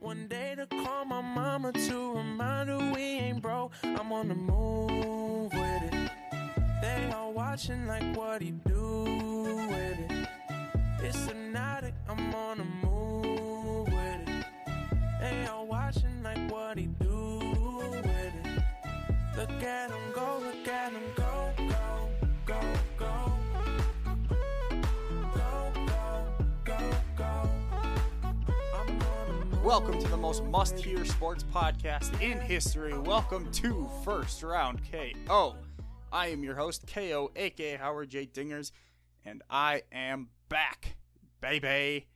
One day to call my mama to remind her we ain't broke. I'm on the move with it. They all watching like what he do with it. It's hypnotic, I'm on the move with it. They all watching like what he do with it. Look at him go, look at him go, go, Welcome to the most must hear sports podcast in history. Welcome to First Round KO. I am your host, KO, aka Howard J. Dingers, and I am back, baby.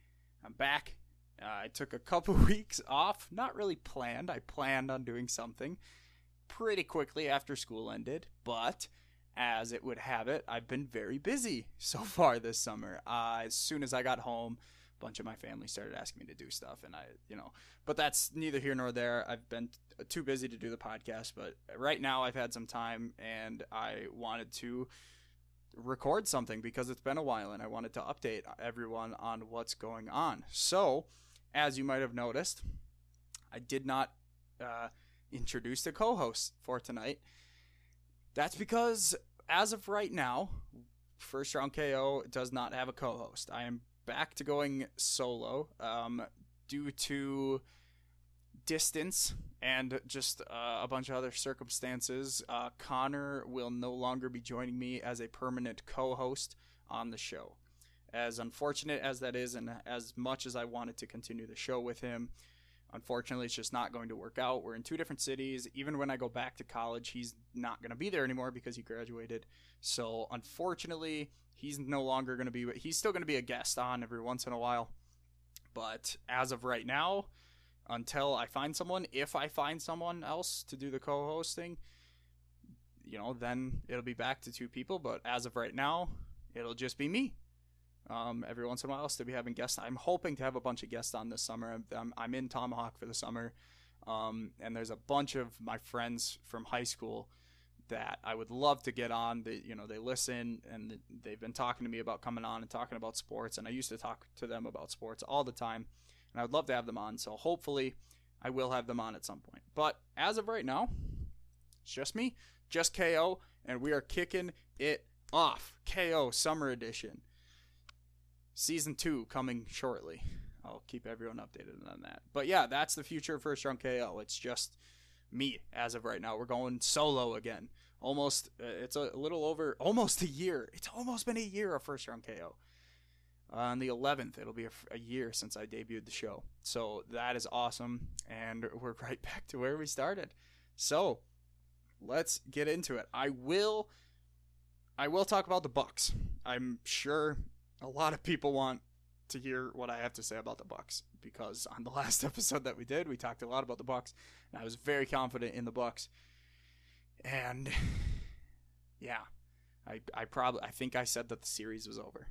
I'm back. Uh, I took a couple weeks off, not really planned. I planned on doing something pretty quickly after school ended, but as it would have it, I've been very busy so far this summer. Uh, as soon as I got home, bunch of my family started asking me to do stuff, and I, you know, but that's neither here nor there. I've been too busy to do the podcast, but right now I've had some time, and I wanted to record something because it's been a while, and I wanted to update everyone on what's going on. So, as you might have noticed, I did not uh, introduce the co-host for tonight. That's because as of right now, First Round KO does not have a co-host. I am back to going solo um, due to distance and just uh, a bunch of other circumstances. Uh, Connor will no longer be joining me as a permanent co-host on the show. As unfortunate as that is, and as much as I wanted to continue the show with him, unfortunately it's just not going to work out. We're in two different cities. Even when i go back to college he's not going to be there anymore because he graduated. So unfortunately he's no longer going to be he's still going to be a guest on every once in a while. But as of right now until i find someone if i find someone else to do the co-hosting you know then it'll be back to two people. But as of right now it'll just be me um, every once in a while. Still be having guests. I'm hoping to have a bunch of guests on this summer. I'm, I'm, I'm in Tomahawk for the summer, um, and there's a bunch of my friends from high school that I would love to get on. They, you know, they listen and they've been talking to me about coming on and talking about sports. And I used to talk to them about sports all the time, and I would love to have them on. So hopefully, I will have them on at some point. But as of right now, it's just me, just KO, and we are kicking it off. KO Summer Edition season two coming shortly. I'll keep everyone updated on that. But yeah, that's the future of First Round KO. It's just me as of right now. We're going solo again. Almost, uh, it's a little over, almost a year. It's almost been a year of First Round KO. on the 11th, it'll be a, a year since I debuted the show. So that is awesome. And we're right back to where we started. So let's get into it. I will. I will talk about the Bucks. I'm sure a lot of people want to hear what I have to say about the Bucks because on the last episode that we did, we talked a lot about the Bucks, and I was very confident in the Bucks. And yeah, I I probably I think I said that the series was over.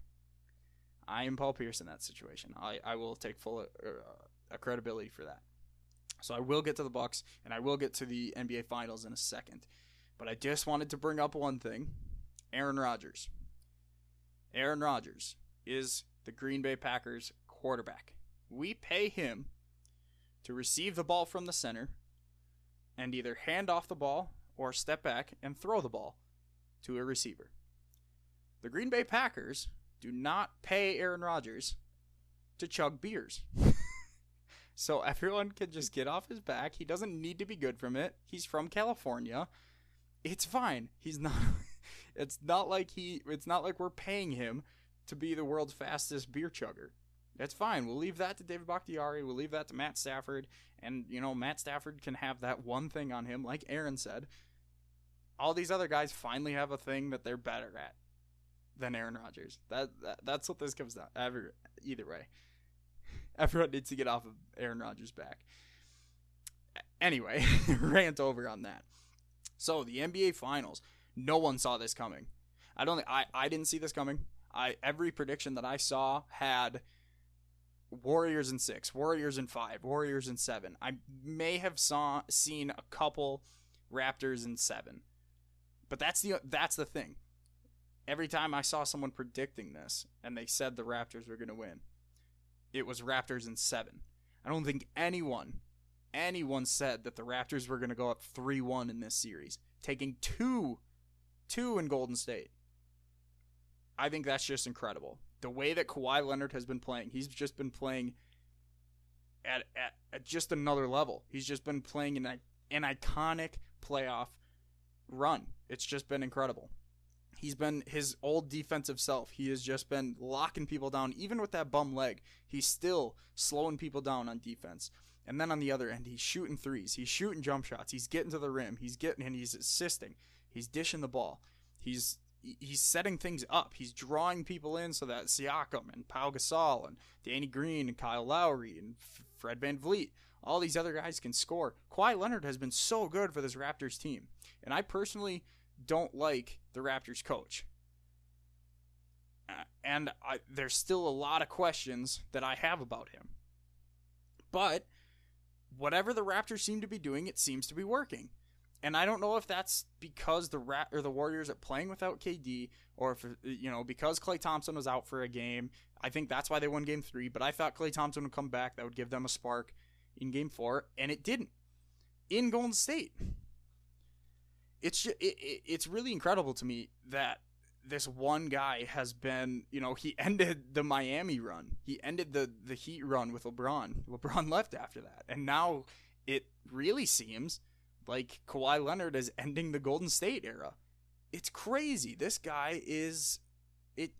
I am Paul Pierce in that situation. I, I will take full uh, credibility for that. So I will get to the Bucks and I will get to the NBA Finals in a second. But I just wanted to bring up one thing. Aaron Rodgers. Aaron Rodgers is the Green Bay Packers quarterback. We pay him to receive the ball from the center and either hand off the ball or step back and throw the ball to a receiver. The Green Bay Packers do not pay Aaron Rodgers to chug beers. so everyone can just get off his back. He doesn't need to be good from it. He's from California. It's fine. He's not it's not like he it's not like we're paying him to be the world's fastest beer chugger. That's fine. We'll leave that to David Bakhtiari. We'll leave that to Matt Stafford. And, you know, Matt Stafford can have that one thing on him, like Aaron said. All these other guys finally have a thing that they're better at than Aaron Rodgers. That, that That's what this comes down Every, Either way. Everyone needs to get off of Aaron Rodgers' back. Anyway, rant over on that. So, the NBA Finals. No one saw this coming. I don't I, I didn't see this coming. I every prediction that I saw had Warriors in six, Warriors in five, Warriors in seven. I may have saw seen a couple Raptors in seven, but that's the that's the thing. Every time I saw someone predicting this and they said the Raptors were going to win, it was Raptors in seven. I don't think anyone, anyone said that the Raptors were going to go up 3 1 in this series, taking two, two in Golden State. I think that's just incredible. The way that Kawhi Leonard has been playing, he's just been playing at, at, at just another level. He's just been playing an, an iconic playoff run. It's just been incredible. He's been his old defensive self. He has just been locking people down. Even with that bum leg, he's still slowing people down on defense. And then on the other end, he's shooting threes. He's shooting jump shots. He's getting to the rim. He's getting and he's assisting. He's dishing the ball. He's he's setting things up. He's drawing people in so that Siakam and Pau Gasol and Danny Green and Kyle Lowry and Fred VanVleet, all these other guys can score. Kawhi Leonard has been so good for this Raptors team. And I personally don't like the Raptors coach. Uh, and I, there's still a lot of questions that I have about him. But whatever the Raptors seem to be doing, it seems to be working. And I don't know if that's because the Rat or the Warriors are playing without KD, or if you know because Klay Thompson was out for a game. I think that's why they won Game Three. But I thought Klay Thompson would come back. That would give them a spark in Game Four, and it didn't. In Golden State, it's just, it, it, it's really incredible to me that this one guy has been, you know, he ended the Miami run. He ended the the Heat run with LeBron. LeBron left after that. And now it really seems like Kawhi Leonard is ending the Golden State era. It's crazy. This guy is it,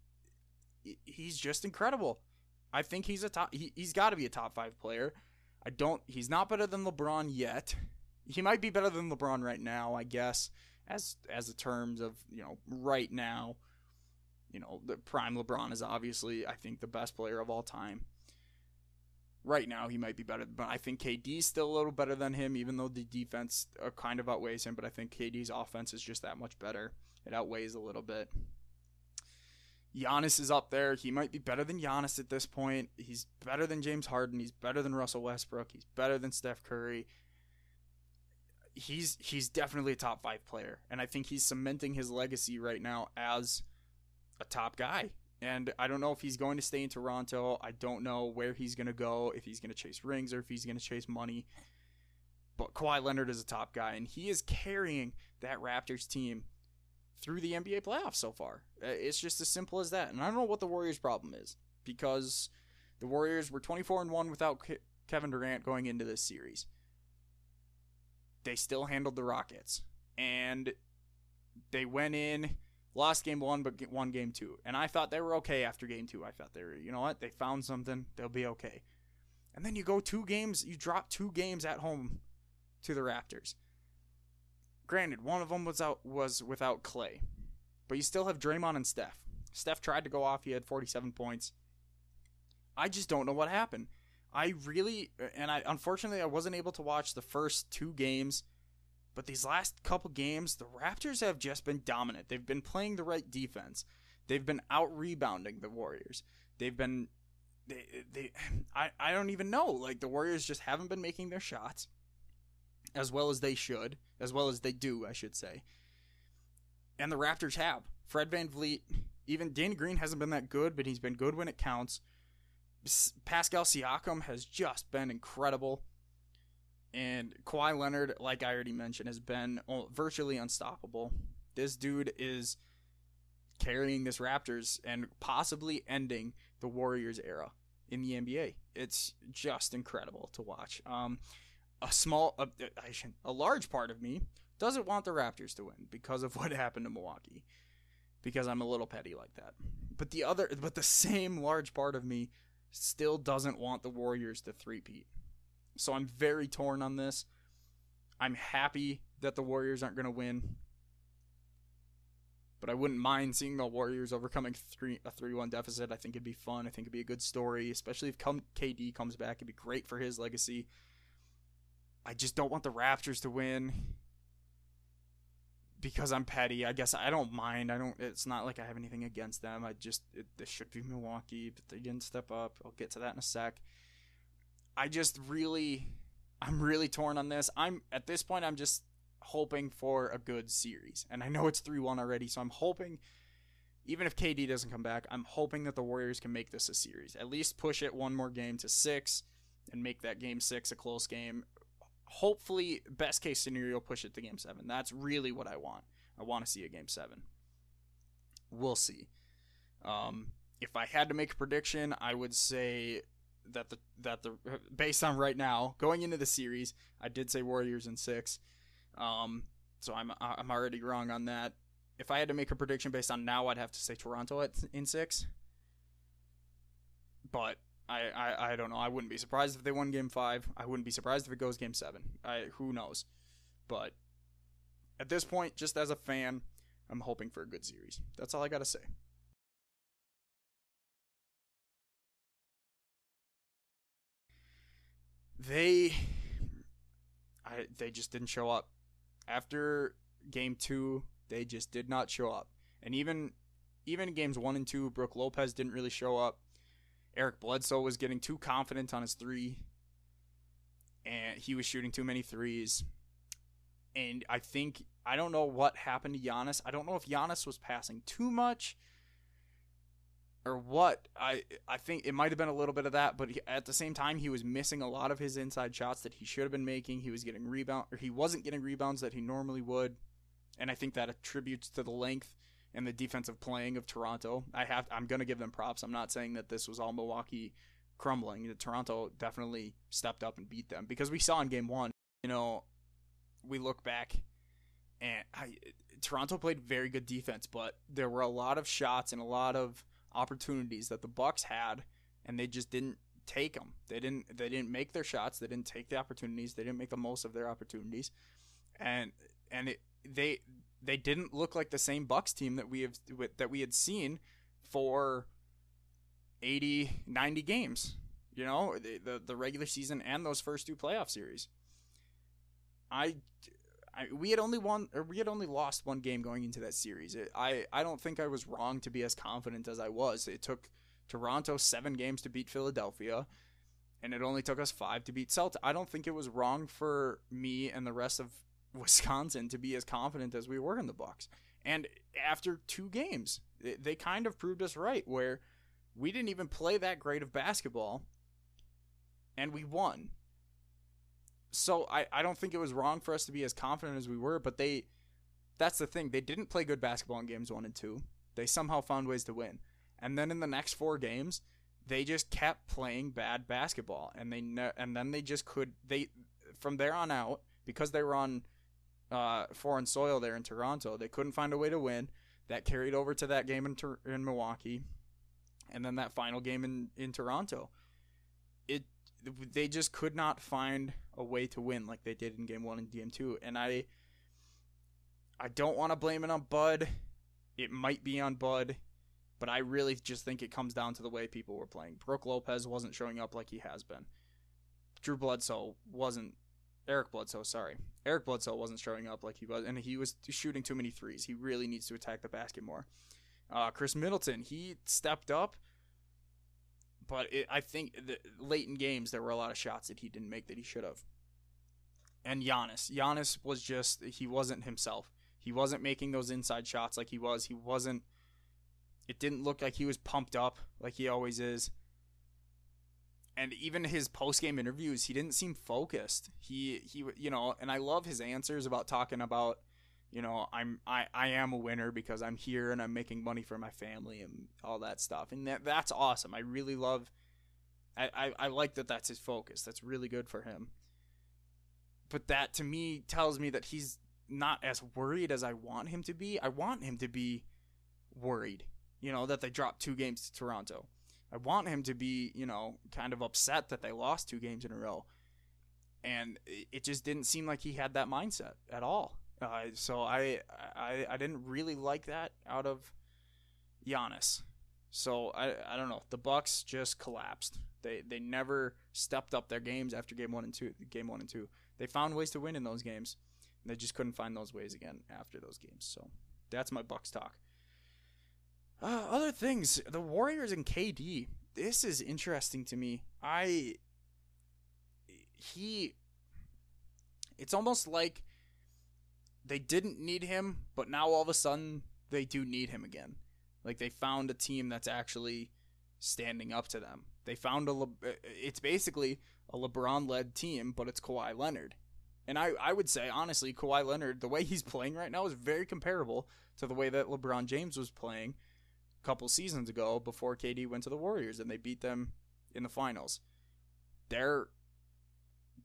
he's just incredible. I think he's a top he, he's got to be a top 5 player. I don't he's not better than LeBron yet he might be better than LeBron right now, I guess, as as the terms of you know right now. You know, the prime LeBron is obviously I think the best player of all time. Right now, he might be better, but I think KD's still a little better than him, even though the defense uh, kind of outweighs him. But I think KD's offense is just that much better. It outweighs a little bit. Giannis is up there. He might be better than Giannis at this point. He's better than James Harden. He's better than Russell Westbrook. He's better than Steph Curry he's he's definitely a top five player, and I think he's cementing his legacy right now as a top guy. And I don't know if he's going to stay in Toronto. I don't know where he's going to go, if he's going to chase rings or if he's going to chase money. But Kawhi Leonard is a top guy, and he is carrying that Raptors team through the NBA playoffs so far. Uh, it's just as simple as that. And I don't know what the Warriors' problem is because the Warriors were 24 and 1 without Kevin Durant going into this series they still handled the Rockets. And they went in, lost game one, but won game two. And I thought they were okay after game two. I thought they were, you know what? They found something. They'll be okay. And then you go two games, you drop two games at home to the Raptors. Granted, one of them was out was without Klay, but you still have Draymond and Steph. Steph tried to go off; he had 47 points. I just don't know what happened. I really and I unfortunately I wasn't able to watch the first two games, but these last couple games, the Raptors have just been dominant. They've been playing the right defense. They've been out rebounding the Warriors. They've been they they I, I don't even know. Like the Warriors just haven't been making their shots as well as they should, as well as they do, I should say. And the Raptors have. Fred VanVleet, even Danny Green hasn't been that good, but he's been good when it counts. Pascal Siakam has just been incredible. And Kawhi Leonard, like I already mentioned, has been virtually unstoppable. This dude is carrying this Raptors and possibly ending the Warriors era in the NBA. It's just incredible to watch. Um, a small, a, a large part of me doesn't want the Raptors to win because of what happened to Milwaukee, because I'm a little petty like that. But the other, but the same large part of me still doesn't want the Warriors to threepeat. So I'm very torn on this. I'm happy that the Warriors aren't going to win. But I wouldn't mind seeing the Warriors overcoming three, a 3 1 deficit. I think it'd be fun. I think it'd be a good story, especially if come, KD comes back. It'd be great for his legacy. I just don't want the Raptors to win because I'm petty, I guess I don't mind. I don't. It's not like I have anything against them. I just it, this should be Milwaukee, but they didn't step up. I'll get to that in a sec. I just really, I'm really torn on this. I'm at this point. I'm just hoping for a good series, and I know it's three one already. So I'm hoping, even if KD doesn't come back, I'm hoping that the Warriors can make this a series. At least push it one more game to six. and make that game six a close game. Hopefully, best case scenario, push it to game seven. That's really what I want. I want to see a game seven. We'll see. Um, if I had to make a prediction, I would say that the that the based on right now going into the series, I did say Warriors in six. Um, so I'm I'm already wrong on that. If I had to make a prediction based on now, I'd have to say Toronto at in six. But I, I, I don't know. I wouldn't be surprised if they won Game Five. I wouldn't be surprised if it goes Game Seven. I who knows, but at this point, just as a fan, I'm hoping for a good series. That's all I gotta say. They, I they just didn't show up after Game Two. They just did not show up, and even even games one and two, Brook Lopez didn't really show up. Eric Bledsoe was getting too confident on his three, and he was shooting too many threes. And I think I don't know what happened to Giannis. I don't know if Giannis was passing too much or what. I I think it might have been a little bit of that, but he, at the same time, he was missing a lot of his inside shots that he should have been making. He was getting rebound, or he wasn't getting rebounds that he normally would, and I think that attributes to the length and the defensive playing of Toronto. I have I'm to give them props. I'm not saying that this was all Milwaukee crumbling. The Toronto definitely stepped up and beat them because we saw in game 1, you know, we look back and I, Toronto played very good defense, but there were a lot of shots and a lot of opportunities that the Bucks had and they just didn't take them. They didn't they didn't make their shots, they didn't take the opportunities, they didn't make the most of their opportunities. And and it, they they didn't look like the same Bucks team that we have that we had seen for 80 90 games you know the, the, the regular season and those first two playoff series I, I we had only won or we had only lost one game going into that series it, i i don't think i was wrong to be as confident as i was it took toronto seven games to beat philadelphia and it only took us five to beat celtic i don't think it was wrong for me and the rest of Wisconsin to be as confident as we were in the Bucks. And after two games, they kind of proved us right where we didn't even play that great of basketball and we won. So I, I don't think it was wrong for us to be as confident as we were, but they that's the thing. They didn't play good basketball in games 1 and 2. They somehow found ways to win. And then in the next 4 games, they just kept playing bad basketball and they ne- and then they just could they from there on out because they were on uh, foreign soil there in Toronto. They couldn't find a way to win. That carried over to that game in, Ter- in Milwaukee, and then that final game in, in Toronto. It they just could not find a way to win like they did in game one and game two. And I I don't want to blame it on Bud. It might be on Bud, but I really just think it comes down to the way people were playing. Brook Lopez wasn't showing up like he has been. Drew Bledsoe wasn't Eric Bledsoe, sorry. Eric Bledsoe wasn't showing up like he was, and he was shooting too many threes. He really needs to attack the basket more. Uh, Khris Middleton, he stepped up, but it, I think late in games there were a lot of shots that he didn't make that he should have. And Giannis, Giannis was just he wasn't himself. He wasn't making those inside shots like he was. He wasn't. It didn't look like he was pumped up like he always is and even his post game interviews, he didn't seem focused. He he you know, and I love his answers about talking about, you know, I'm I I am a winner because I'm here and I'm making money for my family and all that stuff. And that that's awesome. I really love. I, I, I like that that's his focus. That's really good for him. But that to me tells me that he's not as worried as I want him to be. I want him to be worried, you know, that they dropped two games to Toronto. I want him to be, you know, kind of upset that they lost two games in a row. And it just didn't seem like he had that mindset at all. Uh, so I, I I didn't really like that out of Giannis. So I I don't know. The Bucks just collapsed. They they never stepped up their games after game one and two. Game one and two. They found ways to win in those games. And they just couldn't find those ways again after those games. So that's my Bucks talk. Uh, other things, the Warriors and KD. This is interesting to me. I he it's almost like they didn't need him, but now all of a sudden they do need him again. Like they found a team that's actually standing up to them. They found a Le- uh, it's basically a LeBron-led team, but it's Kawhi Leonard. And I, I would say honestly, Kawhi Leonard, the way he's playing right now is very comparable to the way that LeBron James was playing a couple seasons ago before KD went to the Warriors and they beat them in the finals. They're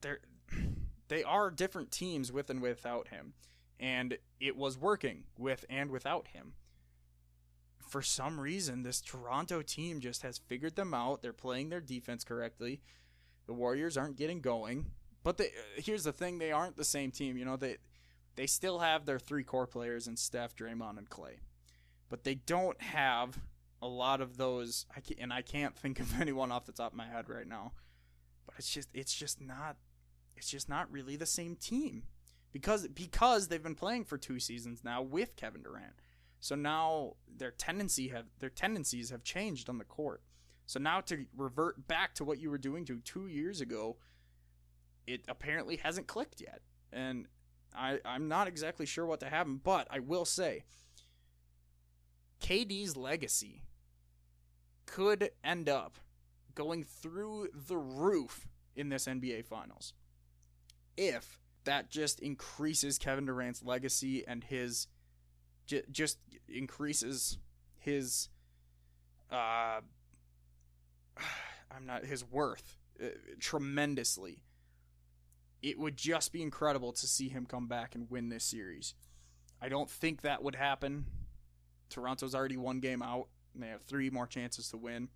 they're they are different teams with and without him. And it was working with and without him. For some reason, this Toronto team just has figured them out. They're playing their defense correctly. The Warriors aren't getting going. But they, uh, here's the thing: they aren't the same team. You know, they they still have their three core players in Steph, Draymond, and Klay, but they don't have a lot of those. I and I can't think of anyone off the top of my head right now. But it's just it's just not it's just not really the same team because because they've been playing for two seasons now with Kevin Durant. So now their tendency have their tendencies have changed on the court. So now to revert back to what you were doing to two years ago, it apparently hasn't clicked yet. And I, I'm not exactly sure what to happen, but I will say KD's legacy could end up going through the roof in this NBA Finals. If that just increases Kevin Durant's legacy and his j- just increases his uh I'm not his worth uh, tremendously. It would just be incredible to see him come back and win this series. I don't think that would happen. Toronto's already one game out, and they have three more chances to win.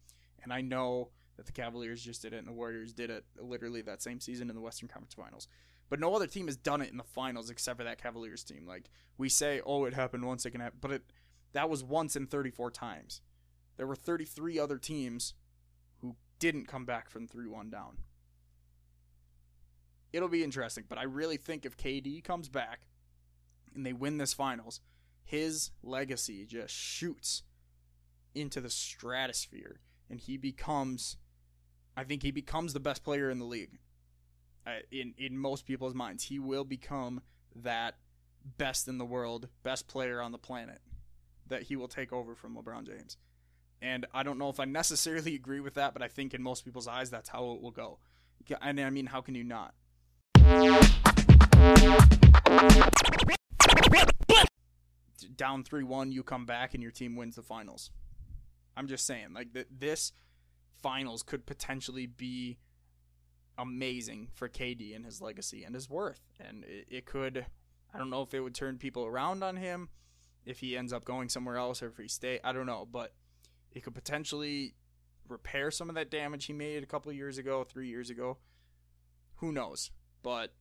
And I know that the Cavaliers just did it, and the Warriors did it literally that same season in the Western Conference Finals. But no other team has done it in the finals except for that Cavaliers team. Like we say, oh, it happened once, it can happen, but it that was once in 34 times. There were 33 other teams who didn't come back from 3-1 down. It'll be interesting, but I really think if KD comes back and they win this finals, his legacy just shoots into the stratosphere and he becomes I think he becomes the best player in the league. Uh, in in most people's minds, he will become that best in the world, best player on the planet that he will take over from LeBron James. And I don't know if I necessarily agree with that, but I think in most people's eyes that's how it will go. And I mean, how can you not? Down 3 1, you come back and your team wins the finals. I'm just saying, like, th- this finals could potentially be amazing for KD and his legacy and his worth. And it, it could, I don't know if it would turn people around on him if he ends up going somewhere else or if he stay. I don't know, but it could potentially repair some of that damage he made a couple years ago, three years ago. Who knows? But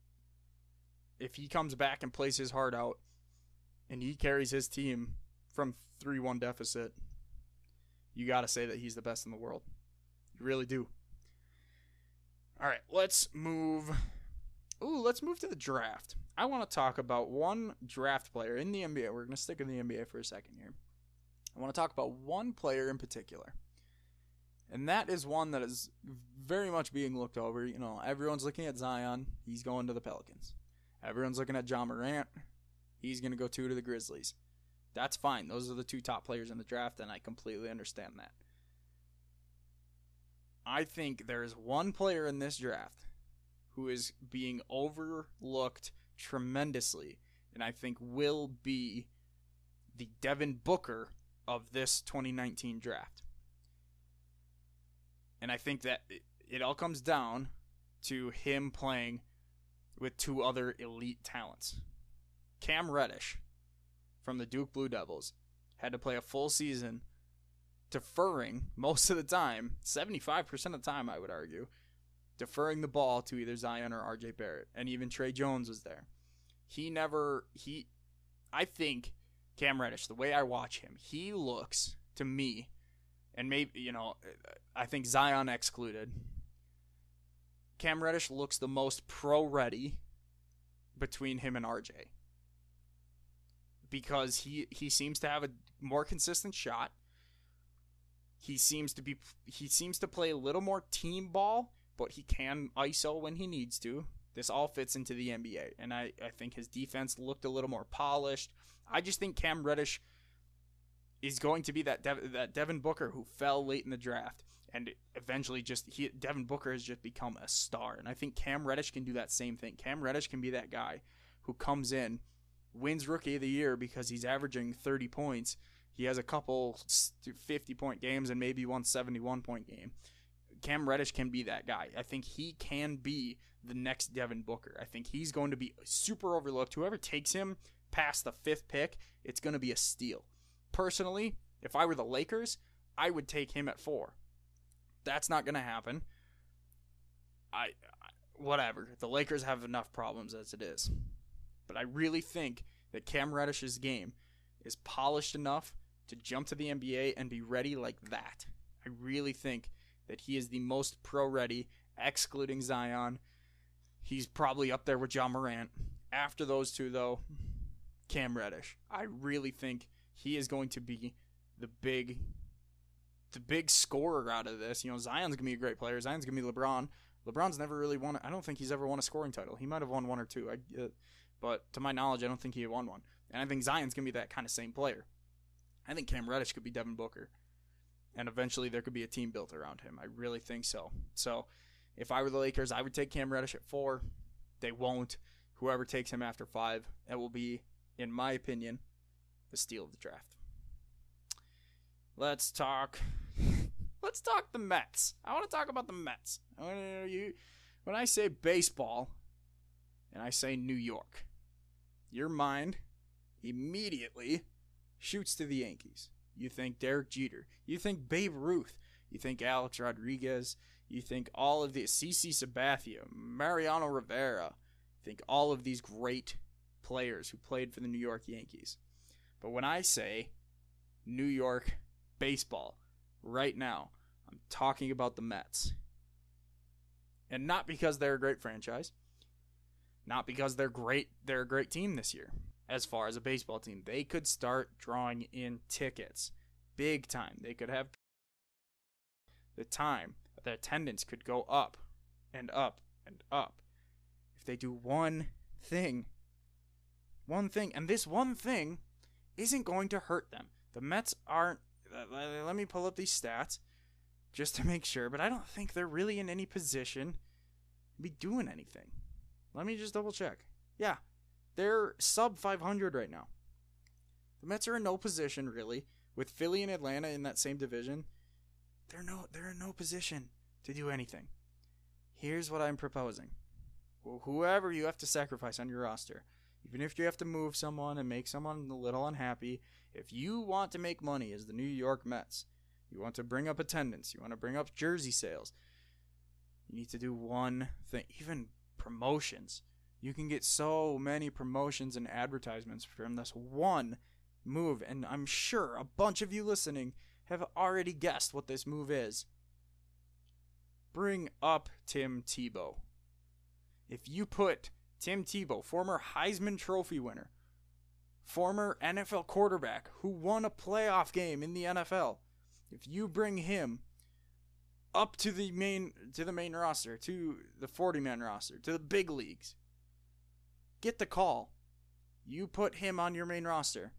if he comes back and plays his heart out and he carries his team from 3 1 deficit, you got to say that he's the best in the world. You really do. All right, let's move. Ooh, let's move to the draft. I want to talk about one draft player in the NBA. We're going to stick in the NBA for a second here. I want to talk about one player in particular. And that is one that is very much being looked over. You know, everyone's looking at Zion. He's going to the Pelicans. Everyone's looking at John Morant. He's going to go two to the Grizzlies. That's fine. Those are the two top players in the draft, and I completely understand that. I think there is one player in this draft who is being overlooked tremendously, and I think will be the Devin Booker of this 2019 draft. And I think that it, all comes down to him playing with two other elite talents. Cam Reddish from the Duke Blue Devils had to play a full season deferring most of the time, 75% of the time, I would argue, deferring the ball to either Zion or RJ Barrett. And even Tre Jones was there. He never, he, I think Cam Reddish, the way I watch him, he looks to me, and maybe, you know, I think Zion excluded. Cam Reddish looks the most pro ready between him and RJ because he he seems to have a more consistent shot. He seems to be he seems to play a little more team ball, but he can ISO when he needs to. This all fits into the NBA, and I, I think his defense looked a little more polished. I just think Cam Reddish is going to be that Dev, that Devin Booker who fell late in the draft. and eventually just he Devin Booker has just become a star. And I think Cam Reddish can do that same thing. Cam Reddish can be that guy who comes in, wins Rookie of the Year because he's averaging 30 points. He has a couple 50 point games and maybe one 71 point game. Cam Reddish can be that guy. I think he can be the next Devin Booker. I think he's going to be super overlooked. Whoever takes him past the fifth pick, it's going to be a steal. Personally, if I were the Lakers, I would take him at four. That's not going to happen. I, whatever. The Lakers have enough problems as it is. But I really think that Cam Reddish's game is polished enough to jump to the NBA and be ready like that. I really think that he is the most pro ready, excluding Zion. He's probably up there with John Morant. After those two, though, Cam Reddish. I really think he is going to be the big the big scorer out of this. You know, Zion's gonna be a great player. Zion's gonna be LeBron. LeBron's never really won. I don't think he's ever won a scoring title. He might have won one or two. I, uh, but to my knowledge, I don't think he won one. And I think Zion's gonna be that kind of same player. I think Cam Reddish could be Devin Booker, and eventually there could be a team built around him. I really think so. So, if I were the Lakers, I would take Cam Reddish at four. They won't. Whoever takes him after five, that will be, in my opinion, the steal of the draft. Let's talk. Let's talk the Mets. I want to talk about the Mets. When I say baseball, and I say New York, your mind immediately shoots to the Yankees. You think Derek Jeter. You think Babe Ruth. You think Alex Rodriguez. You think all of these CC Sabathia, Mariano Rivera. You think all of these great players who played for the New York Yankees. But when I say New York baseball right now. I'm talking about the Mets. And not because they're a great franchise, not because they're great, they're a great team this year. As far as a baseball team, they could start drawing in tickets big time. They could have the time, the attendance could go up and up and up if they do one thing. One thing, and this one thing isn't going to hurt them. The Mets aren't uh, let me pull up these stats just to make sure, but I don't think they're really in any position to be doing anything. Let me just double check. Yeah, they're sub 500 right now. The Mets are in no position really with Philly and Atlanta in that same division. They're no they're in no position to do anything. Here's what I'm proposing. Whoever you have to sacrifice on your roster, even if you have to move someone and make someone a little unhappy, if you want to make money as the New York Mets, you want to bring up attendance, you want to bring up jersey sales, you need to do one thing, even promotions. You can get so many promotions and advertisements from this one move, and I'm sure a bunch of you listening have already guessed what this move is. Bring up Tim Tebow. If you put Tim Tebow, former Heisman Trophy winner, former NFL quarterback who won a playoff game in the NFL, if you bring him up to the main to the main roster, to the 40 man roster, to the big leagues, get the call. You put him on your main roster.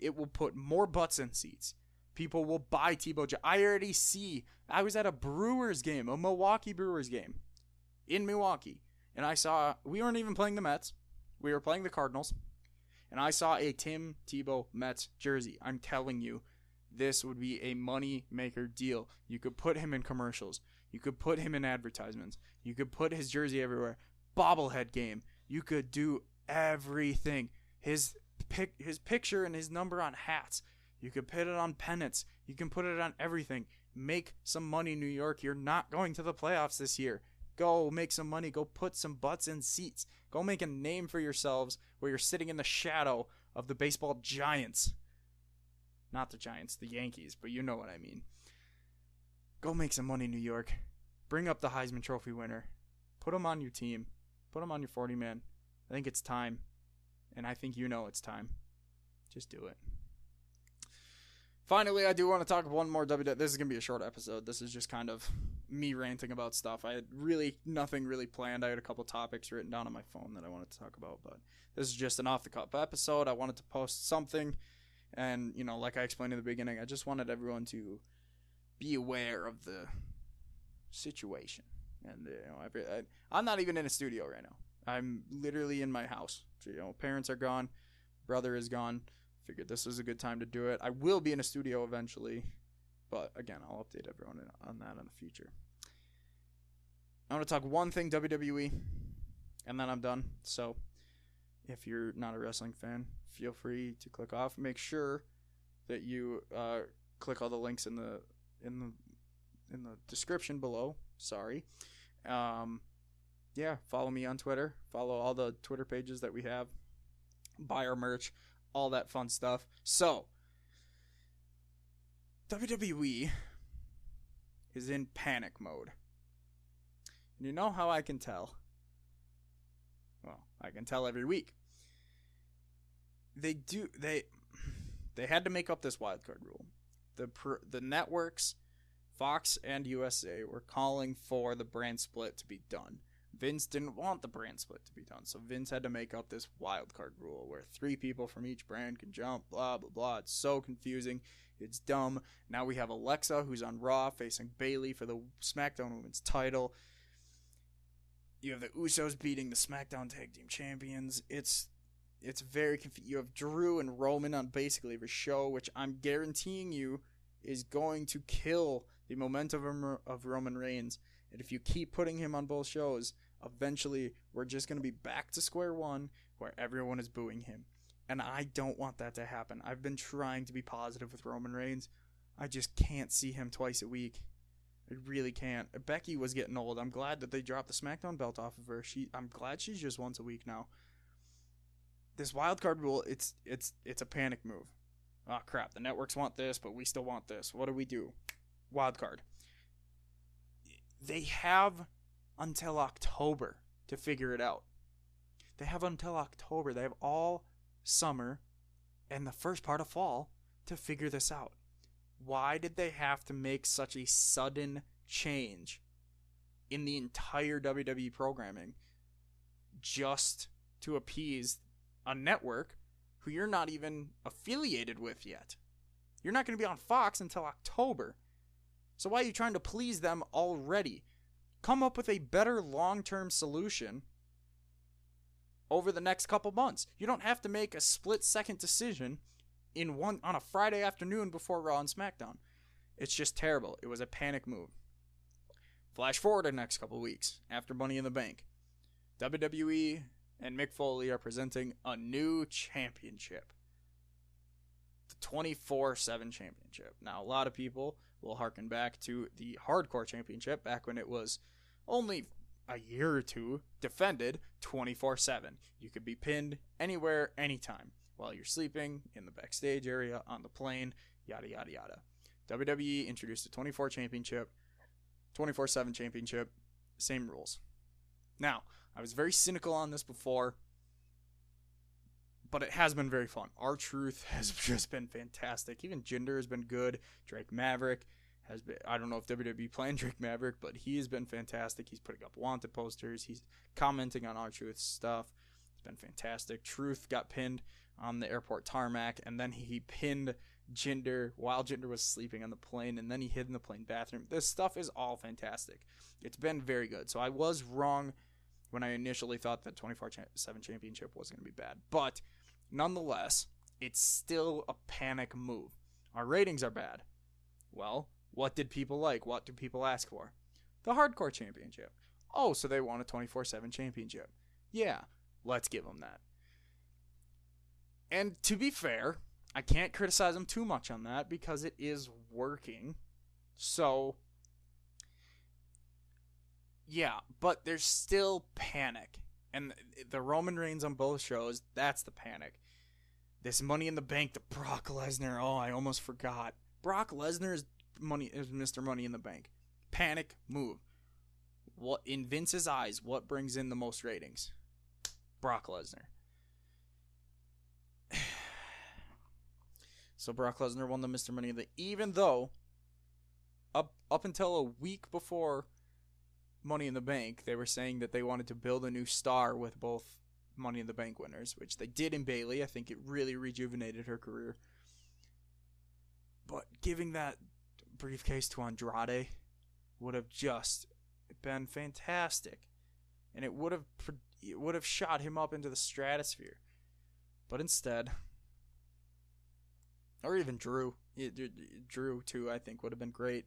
It will put more butts in seats. People will buy Tebow. I already see. I was at a Brewers game, a Milwaukee Brewers game in Milwaukee, and I saw we weren't even playing the Mets. We were playing the Cardinals, and I saw a Tim Tebow Mets jersey. I'm telling you, this would be a money maker deal. You could put him in commercials. You could put him in advertisements. You could put his jersey everywhere. Bobblehead game. You could do everything. His pic, his picture and his number on hats. You could put it on pennants. You can put it on everything. Make some money, New York. You're not going to the playoffs this year. Go make some money. Go put some butts in seats. Go make a name for yourselves where you're sitting in the shadow of the baseball giants. Not the Giants, the Yankees, but you know what I mean. Go make some money, New York. Bring up the Heisman Trophy winner. Put him on your team. Put him on your 40 man. I think it's time. And I think you know it's time. Just do it. Finally, I do want to talk one more WWE. This is going to be a short episode. This is just kind of me ranting about stuff. I had really nothing really planned. I had a couple topics written down on my phone that I wanted to talk about, but this is just an off the cuff episode. I wanted to post something, and you know, like I explained in the beginning, I just wanted everyone to be aware of the situation. And you know, every, I, I'm not even in a studio right now. I'm literally in my house. You know, parents are gone, brother is gone. Figured this was a good time to do it. I will be in a studio eventually, but again, I'll update everyone on that in the future. I want to talk one thing WWE, and then I'm done. So, if you're not a wrestling fan, feel free to click off. Make sure that you uh, click all the links in the in the in the description below. Sorry. Um, yeah, follow me on Twitter. Follow all the Twitter pages that we have. Buy our merch, all that fun stuff. So, WWE is in panic mode. And you know how I can tell? Well, I can tell every week. They do they they had to make up this wildcard rule. The the networks Fox and USA were calling for the brand split to be done. Vince didn't want the brand split to be done, so Vince had to make up this wild card rule where three people from each brand can jump, blah, blah, blah. It's so confusing. It's dumb. Now we have Alexa, who's on Raw, facing Bayley for the SmackDown Women's title. You have the Usos beating the SmackDown Tag Team Champions. It's it's very confusing. You have Drew and Roman on basically every show, which I'm guaranteeing you is going to kill the momentum of Roman Reigns. And if you keep putting him on both shows, eventually we're just going to be back to square one where everyone is booing him. And I don't want that to happen. I've been trying to be positive with Roman Reigns. I just can't see him twice a week. I really can't. Becky was getting old. I'm glad that they dropped the SmackDown belt off of her. She I'm glad she's just once a week now. This wild card rule, it's it's it's a panic move. Oh crap, the networks want this, but we still want this. What do we do? Wild card. They have until October to figure it out. They have until October. They have all summer and the first part of fall to figure this out. Why did they have to make such a sudden change in the entire WWE programming just to appease a network who you're not even affiliated with yet? You're not going to be on Fox until October. So why are you trying to please them already? come up with a better long term solution over the next couple months. You don't have to make a split second decision in one on a Friday afternoon before Raw and SmackDown. It's just terrible. It was a panic move. Flash forward the next couple weeks after Money in the Bank. WWE and Mick Foley are presenting a new championship. The 24 7 championship. Now, a lot of people will harken back to the Hardcore Championship back when it was only a year or two defended 24 7. You could be pinned anywhere, anytime, while you're sleeping, in the backstage area, on the plane, yada, yada, yada. WWE introduced a 24 championship, 24 7 championship, same rules. Now, I was very cynical on this before, but it has been very fun. R-Truth has just been fantastic. Even Jinder has been good. Drake Maverick has been I don't know if WWE planned Drake Maverick, but he has been fantastic. He's putting up wanted posters. He's commenting on R-Truth stuff. It's been fantastic. Truth got pinned on the airport tarmac, and then he pinned Jinder while Jinder was sleeping on the plane, and then he hid in the plane bathroom. This stuff is all fantastic. It's been very good. So I was wrong when I initially thought that 24 7 championship was going to be bad. But nonetheless, it's still a panic move. Our ratings are bad. Well, what did people like? What do people ask for? The Hardcore Championship. Oh, so they want a 24 7 championship. Yeah, let's give them that. And to be fair, I can't criticize them too much on that because it is working. So, yeah, but there's still panic. And the Roman Reigns on both shows, that's the panic. This money in the bank, the Brock Lesnar, oh, I almost forgot. Brock Lesnar is money is Mr. Money in the Bank. Panic move. What in Vince's eyes, what brings in the most ratings? Brock Lesnar. so Brock Lesnar won the Mr. Money in the even though up up until a week before Money in the Bank, they were saying that they wanted to build a new star with both Money in the Bank winners, which they did in Bayley. I think it really rejuvenated her career. But giving that briefcase to Andrade would have just been fantastic, and it would have it would have shot him up into the stratosphere. But instead, or even Drew, Drew too, I think would have been great.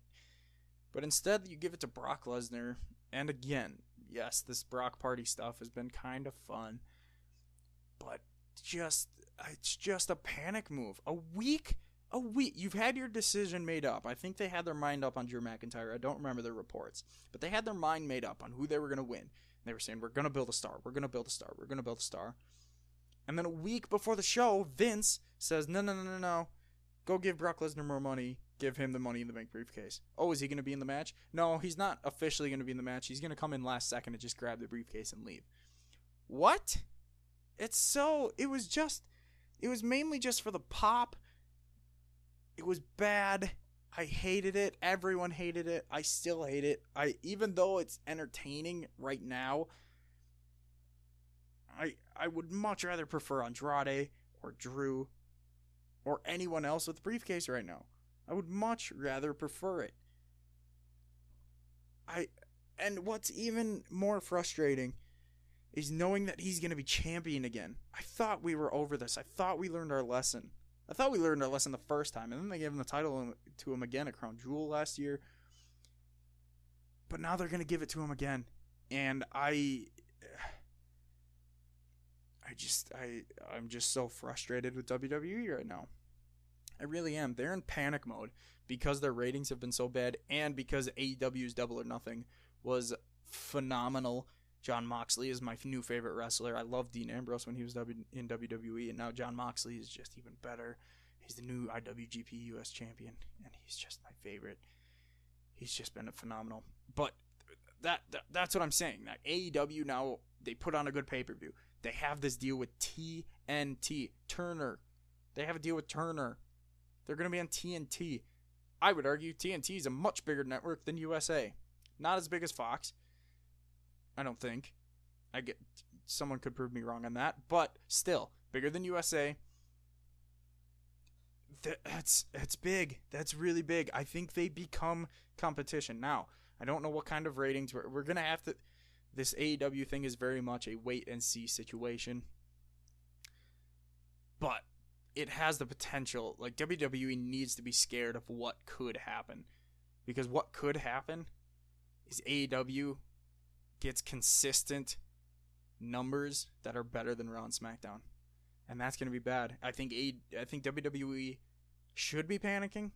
But instead, you give it to Brock Lesnar, and again, yes, this Brock Party stuff has been kind of fun, but just it's just a panic move. A week, a week. You've had your decision made up. I think they had their mind up on Drew McIntyre. I don't remember the reports, but they had their mind made up on who they were going to win. They were saying, "We're going to build a star. We're going to build a star. We're going to build a star." And then a week before the show, Vince says, "No, no, no, no, no. Go give Brock Lesnar more money. Give him the money in the bank briefcase." Oh, is he going to be in the match? No, he's not officially going to be in the match. He's going to come in last second and just grab the briefcase and leave. What? It's so. It was just. It was mainly just for the pop. It was bad. I hated it. Everyone hated it. I still hate it. I even though it's entertaining right now, I I would much rather prefer Andrade or Drew or anyone else with briefcase right now. I would much rather prefer it. I and what's even more frustrating is knowing that he's going to be champion again. I thought we were over this. I thought we learned our lesson. I thought we learned our lesson the first time, and then they gave him the title to him again at Crown Jewel last year. But now they're going to give it to him again, and I, I just I I'm just so frustrated with WWE right now. I really am. They're in panic mode because their ratings have been so bad, and because AEW's Double or Nothing was phenomenal Jon Moxley is my new favorite wrestler. I loved Dean Ambrose when he was in WWE, and now Jon Moxley is just even better. He's the new IWGP US champion, and he's just my favorite. He's just been phenomenal. But that, that that's what I'm saying. That AEW now they put on a good pay per view. They have this deal with TNT Turner. They have a deal with Turner. They're going to be on TNT. I would argue TNT is a much bigger network than USA. Not as big as Fox, I don't think. I get someone could prove me wrong on that, but still bigger than USA. That's that's big. That's really big. I think they become competition now. I don't know what kind of ratings we're, we're gonna have to. This AEW thing is very much a wait and see situation, but it has the potential. Like WWE needs to be scared of what could happen, because what could happen is AEW gets consistent numbers that are better than Raw and SmackDown, and that's going to be bad. I think A- I think WWE should be panicking,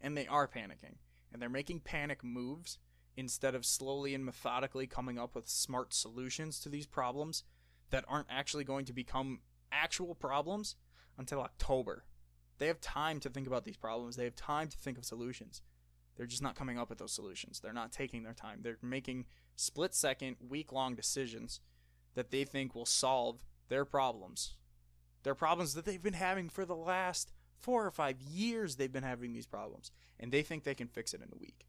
and they are panicking, and they're making panic moves instead of slowly and methodically coming up with smart solutions to these problems that aren't actually going to become actual problems until October. They have time to think about these problems. They have time to think of solutions. They're just not coming up with those solutions. They're not taking their time. They're making split second, week long decisions that they think will solve their problems. Their problems that they've been having for the last four or five years, they've been having these problems. And they think they can fix it in a week.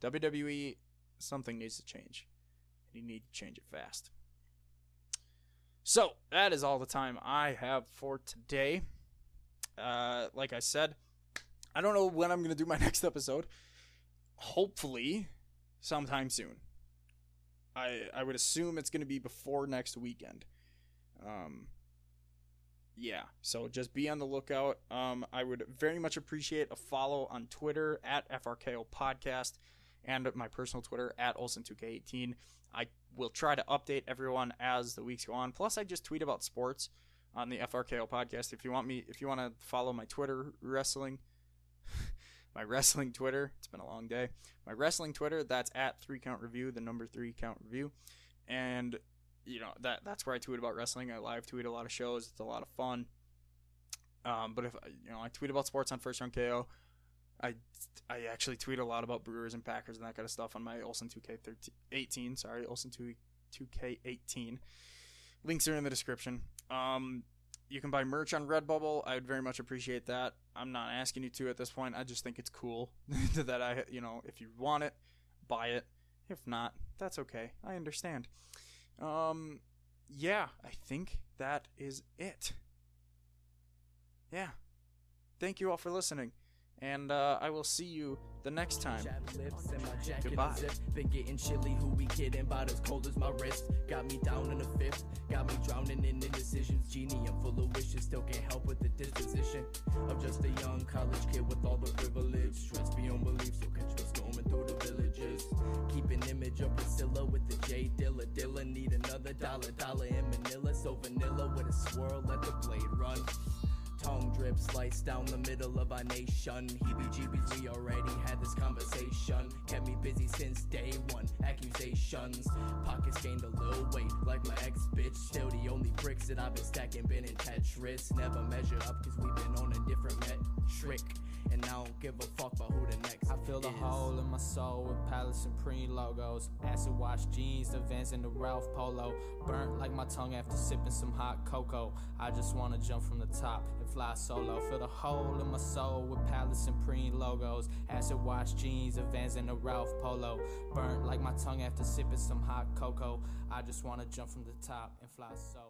WWE, something needs to change. And you need to change it fast. So, that is all the time I have for today. Uh, like I said, I don't know when I'm going to do my next episode. Hopefully, sometime soon. I I would assume it's going to be before next weekend. Um, yeah, so just be on the lookout. Um, I would very much appreciate a follow on Twitter at FRKO Podcast and my personal Twitter at Olson2K18. I will try to update everyone as the weeks go on. Plus, I just tweet about sports on the FRKO Podcast. If you want me, if you want to follow my Twitter wrestling my wrestling Twitter. It's been a long day. My wrestling Twitter, that's at three count review, the number three count review, and you know that that's where I tweet about wrestling. I live tweet a lot of shows. It's a lot of fun. Um, but if you know, I tweet about sports on First Round KO. I I actually tweet a lot about Brewers and Packers and that kind of stuff on my Olson 2K18. Sorry, Olson 2 2K18. Links are in the description. Um, you can buy merch on Redbubble. I would very much appreciate that. I'm not asking you to at this point. I just think it's cool that I, you know, if you want it, buy it. If not, that's okay. I understand. Um, yeah, I think that is it. Yeah. Thank you all for listening. And uh, I will see you the next time. Lips and my jacket Goodbye. unzipped. Been getting chilly, who we kidding? About as cold as my wrist. Got me down in the fifth, got me drowning in indecisions. Genie, I'm full of wishes, still can't help with the disposition. I'm just a young college kid with all the privilege. Stress beyond belief, so catch me storming through the villages. Keep an image of Priscilla with the J Dilla. Dilla need another dollar, dollar in Manila. So vanilla with a swirl, let the blade run. Tongue drip slice down the middle of our nation. Heebie jeebies, we already had this conversation. Kept me busy since day one. Accusations. Pockets gained a little weight, like my ex bitch. Still the only bricks that I've been stacking been in Tetris. Never measure up, cause we've been on a different metric. And I don't give a fuck about who the next I feel the is. hole in my soul with Palace Supreme logos. Acid wash jeans, the Vans and the Ralph Polo. Burnt like my tongue after sipping some hot cocoa. I just wanna jump from the top and fly solo. Fill the hole in my soul with Palace Supreme logos. Acid wash jeans, the Vans and the Ralph Polo. Burnt like my tongue after sipping some hot cocoa. I just wanna jump from the top and fly solo.